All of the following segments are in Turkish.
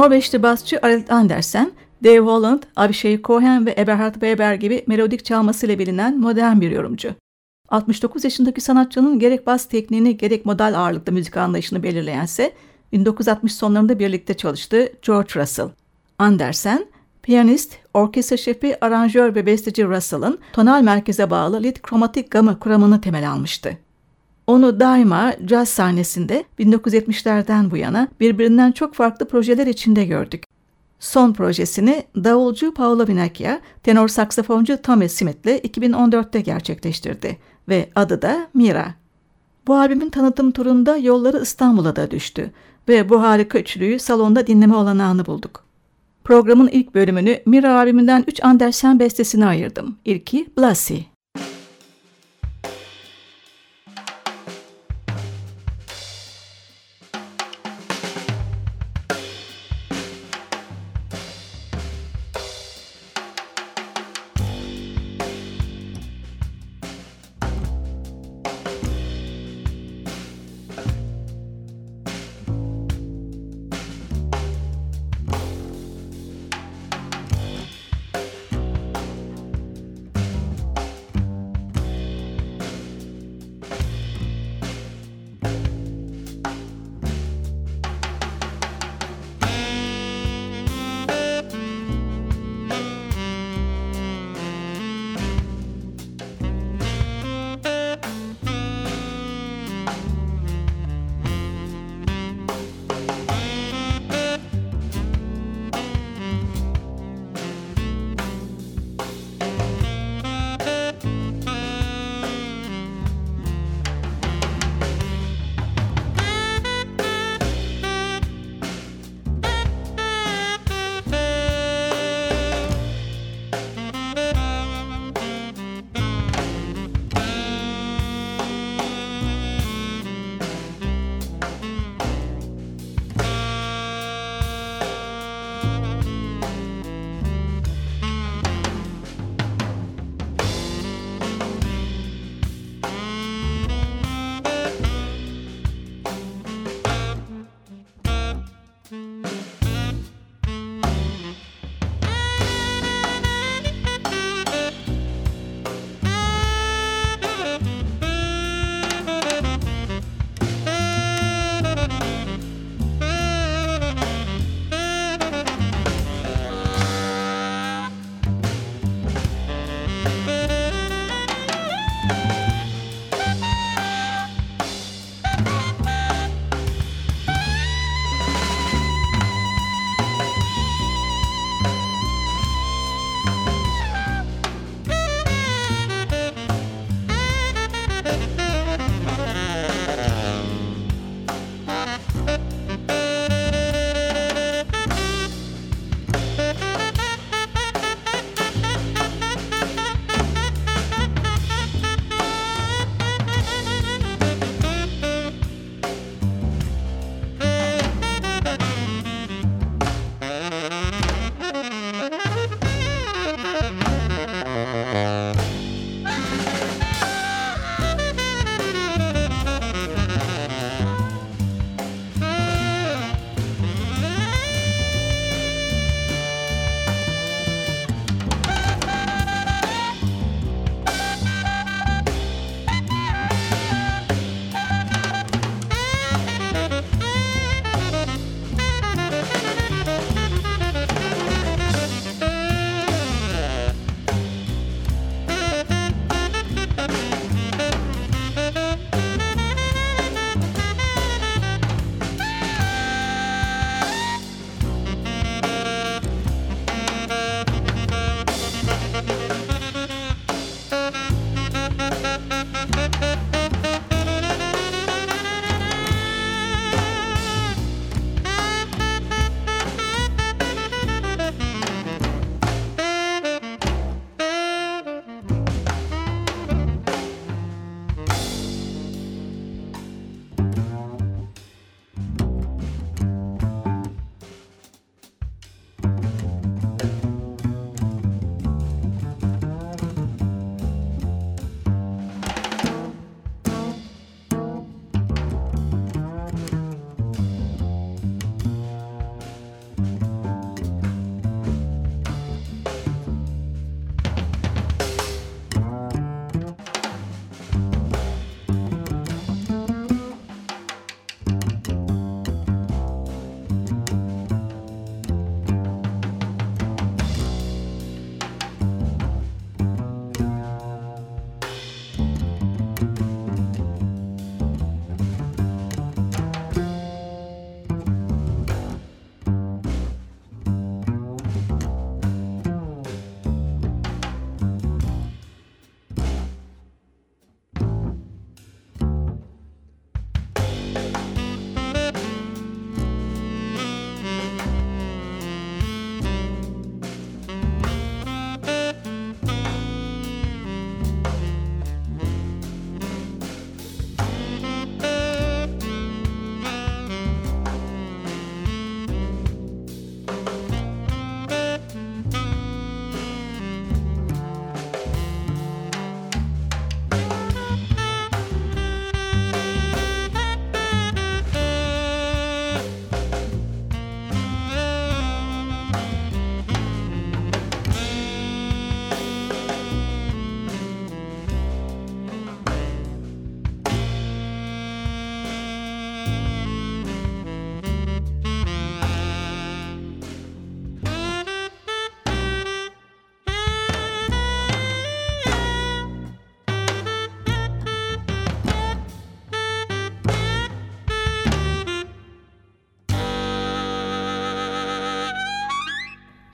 Norveçli basçı Arlt Andersen, Dave Holland, Abishai Cohen ve Eberhard Weber gibi melodik çalmasıyla bilinen modern bir yorumcu. 69 yaşındaki sanatçının gerek bas tekniğini gerek modal ağırlıklı müzik anlayışını belirleyense 1960 sonlarında birlikte çalıştığı George Russell. Andersen, piyanist, orkestra şefi, aranjör ve besteci Russell'ın tonal merkeze bağlı lit kromatik gamı kuramını temel almıştı. Onu daima caz sahnesinde 1970'lerden bu yana birbirinden çok farklı projeler içinde gördük. Son projesini davulcu Paolo Vinacchia, tenor saksafoncu Tommy Smith ile 2014'te gerçekleştirdi ve adı da Mira. Bu albümün tanıtım turunda yolları İstanbul'a da düştü ve bu harika üçlüyü salonda dinleme olanağını bulduk. Programın ilk bölümünü Mira albümünden 3 Andersen bestesine ayırdım. İlki Blasi.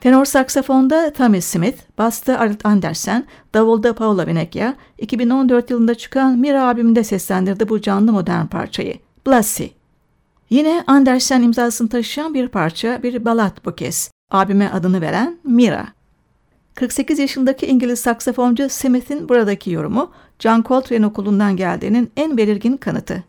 Tenor saksafonda Tommy Smith, bastı Arlt Andersen, davulda Paula Venecchia, 2014 yılında çıkan Mira albümünde seslendirdi bu canlı modern parçayı. Blassie. Yine Andersen imzasını taşıyan bir parça, bir balat bu kez. Abime adını veren Mira. 48 yaşındaki İngiliz saksafoncu Smith'in buradaki yorumu, John Coltrane okulundan geldiğinin en belirgin kanıtı.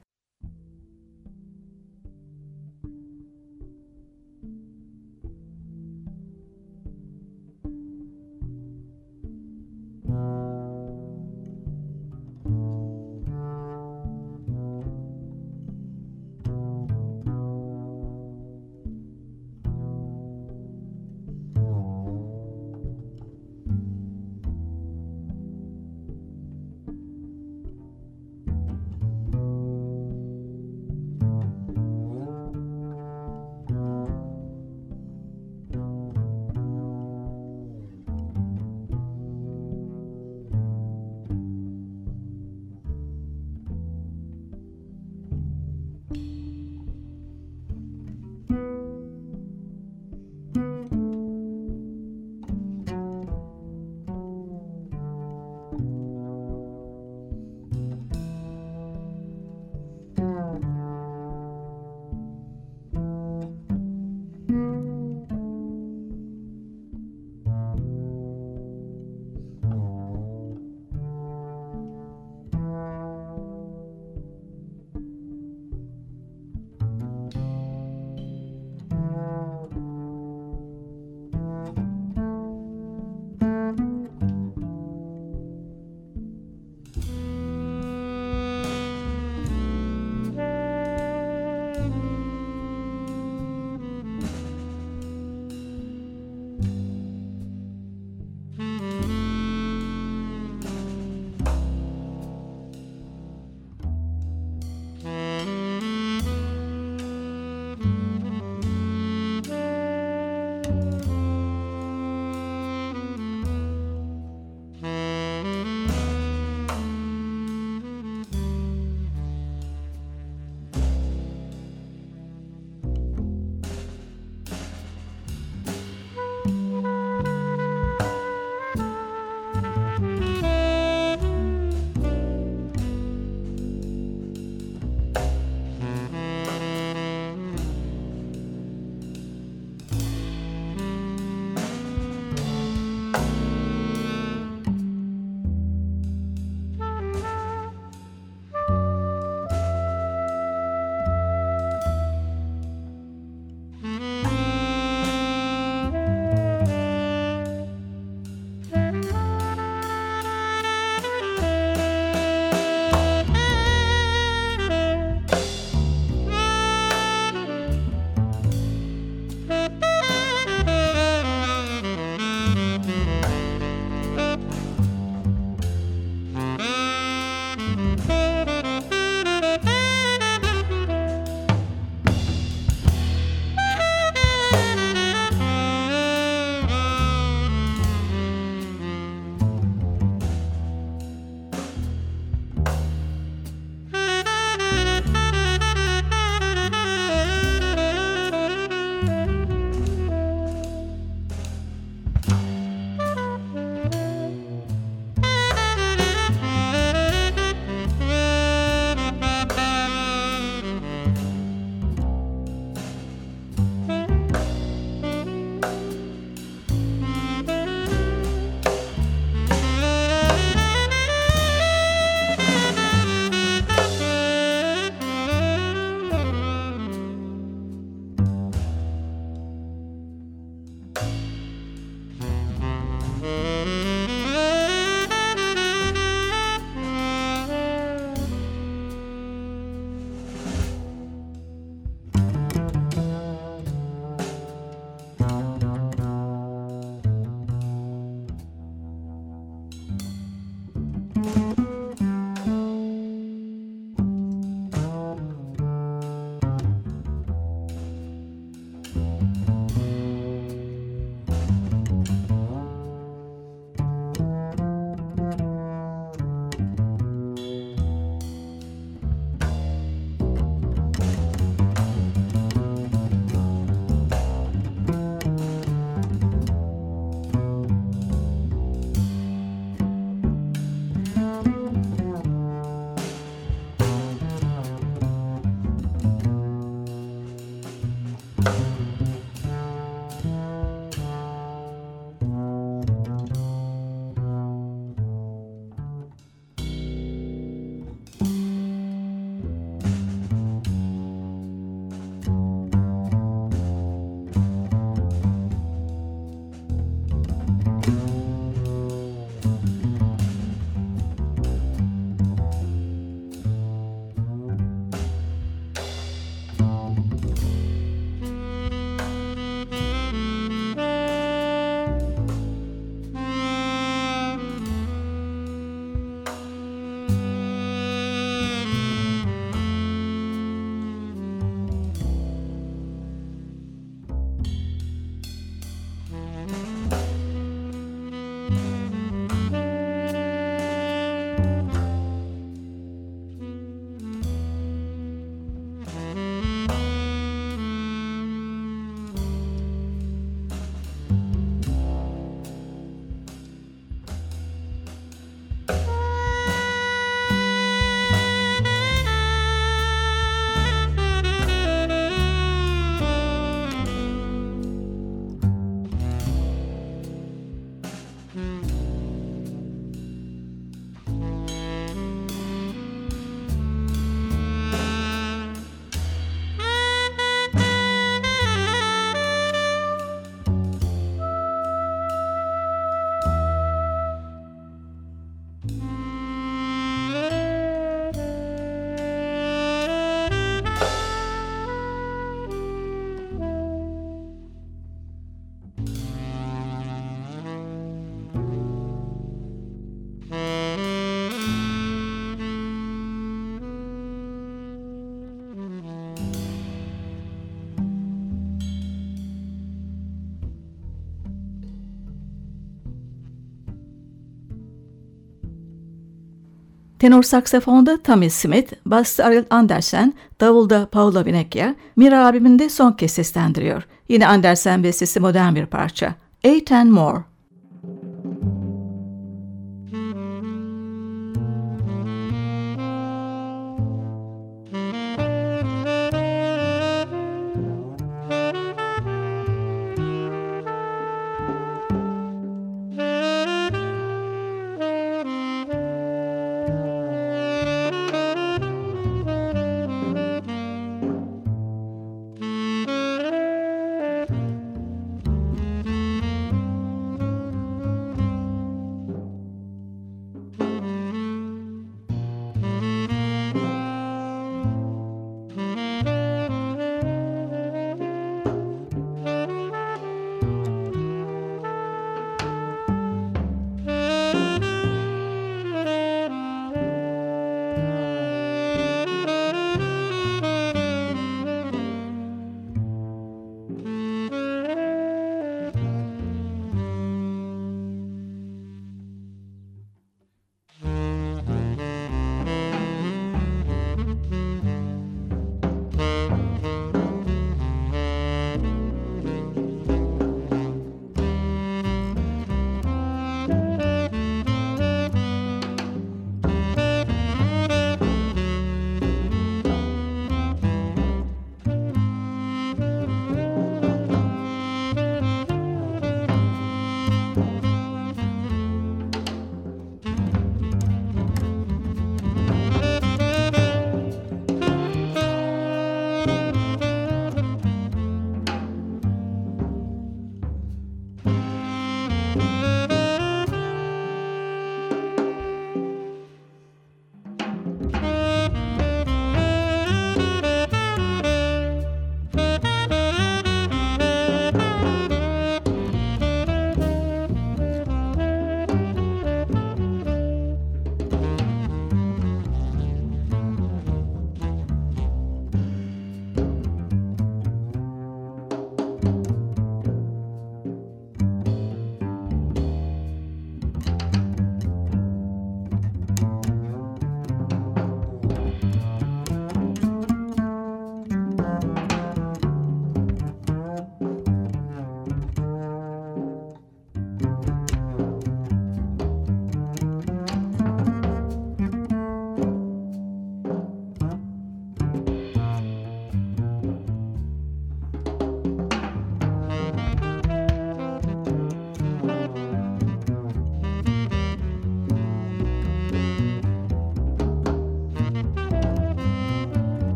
Tenor saksafonda Tommy Smith, basta Ariel Andersen, davulda Paula Vinecchia, Mira abiminde son kez seslendiriyor. Yine Andersen bestesi modern bir parça. Eight and More.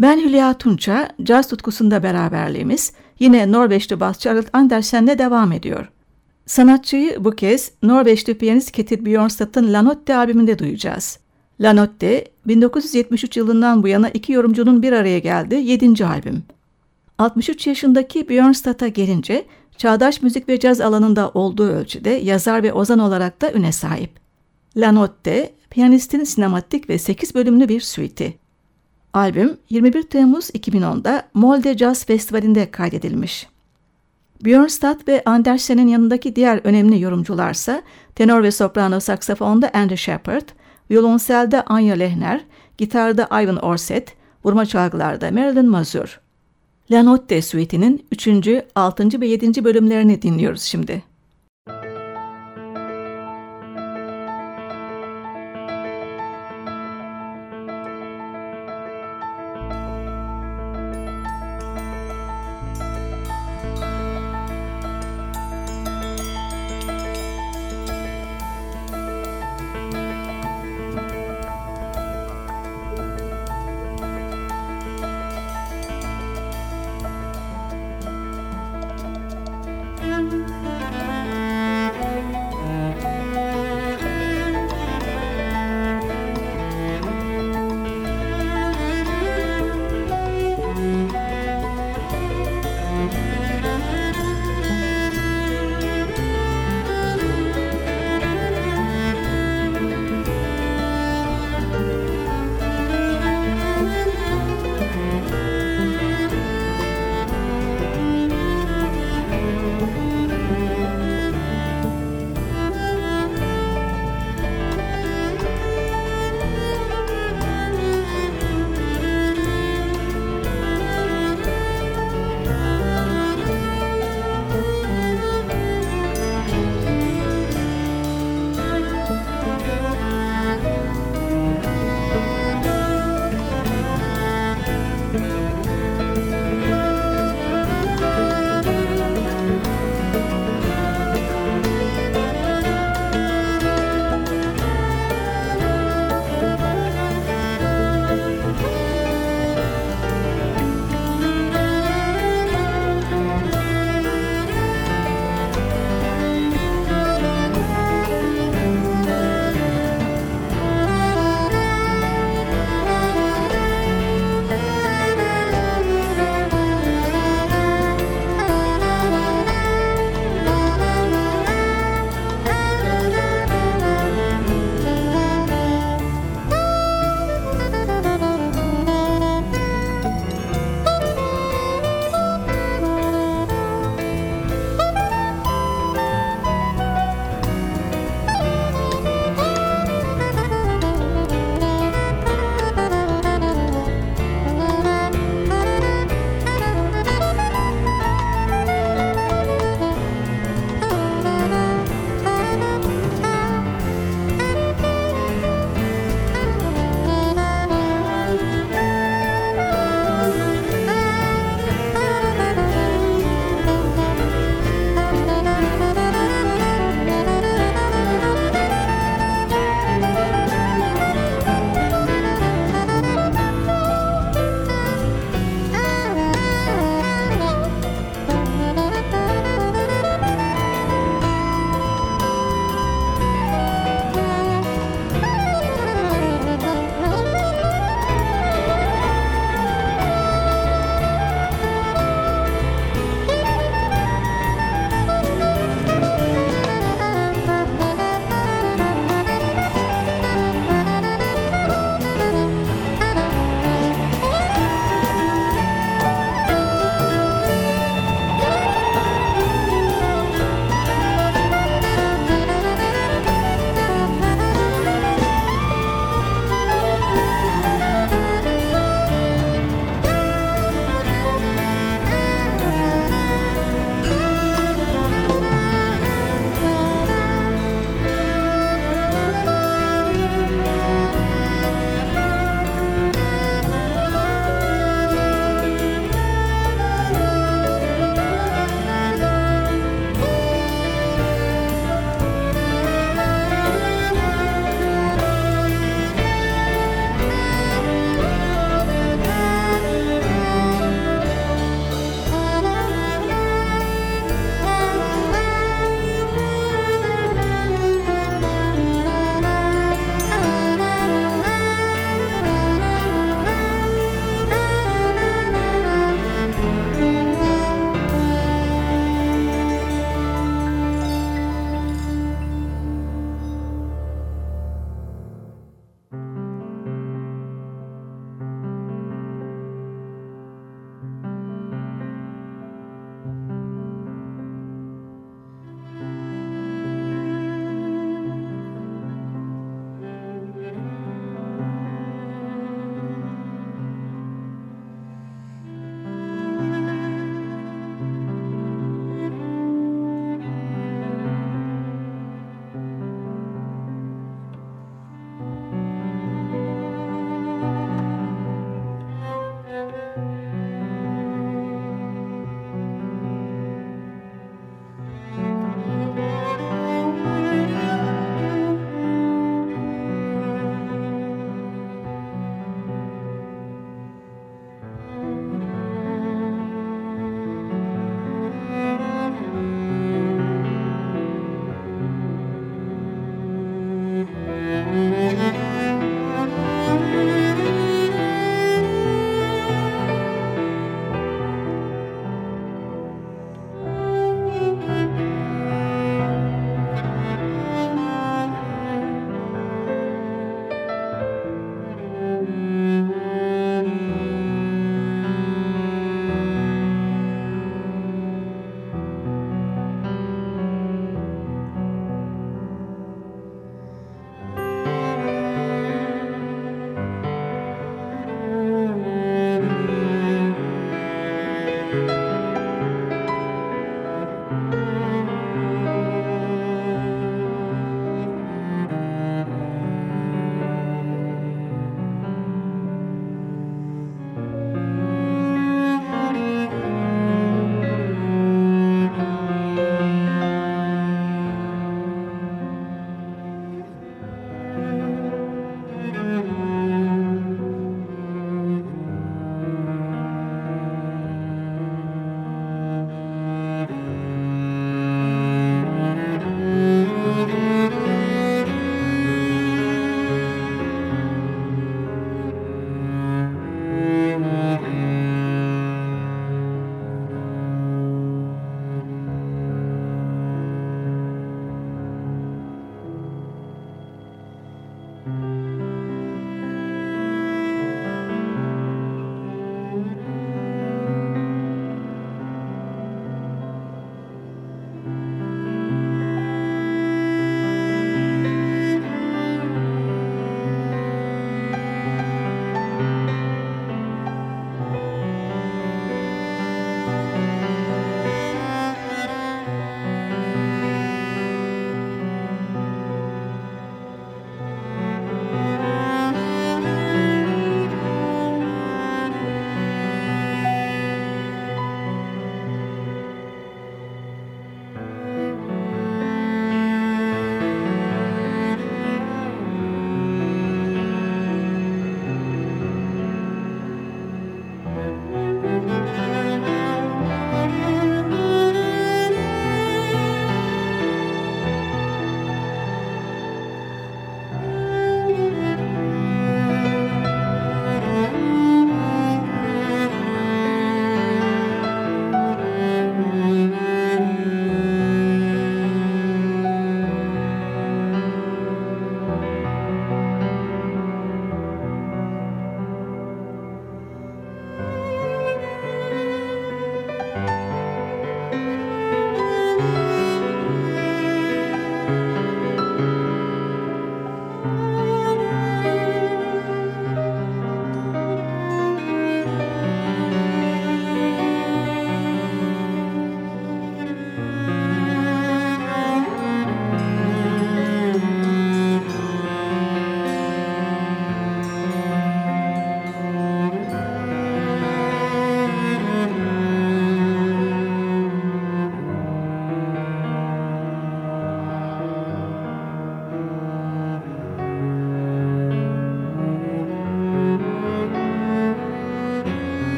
Ben Hülya Tunça, caz tutkusunda beraberliğimiz yine Norveçli basçı Charlotte Andersen'le devam ediyor. Sanatçıyı bu kez Norveçli piyanist Ketil Björnstad'ın La Notte albümünde duyacağız. La Notte, 1973 yılından bu yana iki yorumcunun bir araya geldiği 7. albüm. 63 yaşındaki Björnstad'a gelince çağdaş müzik ve caz alanında olduğu ölçüde yazar ve ozan olarak da üne sahip. La Notte, piyanistin sinematik ve 8 bölümlü bir suiti. Albüm 21 Temmuz 2010'da Molde Jazz Festivali'nde kaydedilmiş. Björnstad ve Andersen'in yanındaki diğer önemli yorumcularsa tenor ve soprano saksafonda Andy Shepard, violonselde Anya Lehner, gitarda Ivan Orset, vurma çalgılarda Marilyn Mazur. La Notte Suite'nin 3., 6. ve 7. bölümlerini dinliyoruz şimdi.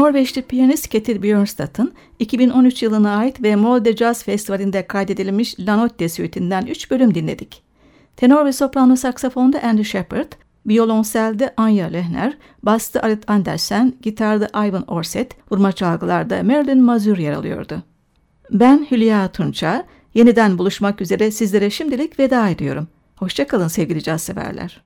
Norveçli piyanist Ketil Björnstad'ın 2013 yılına ait ve Molde Jazz Festivali'nde kaydedilmiş La Notte Suite'inden 3 bölüm dinledik. Tenor ve soprano saksafonda Andy Shepard, Violonselde Anya Lehner, bastı Arit Andersen, gitarda Ivan Orset, vurma çalgılarda Marilyn Mazur yer alıyordu. Ben Hülya Tunça, yeniden buluşmak üzere sizlere şimdilik veda ediyorum. Hoşçakalın sevgili caz severler.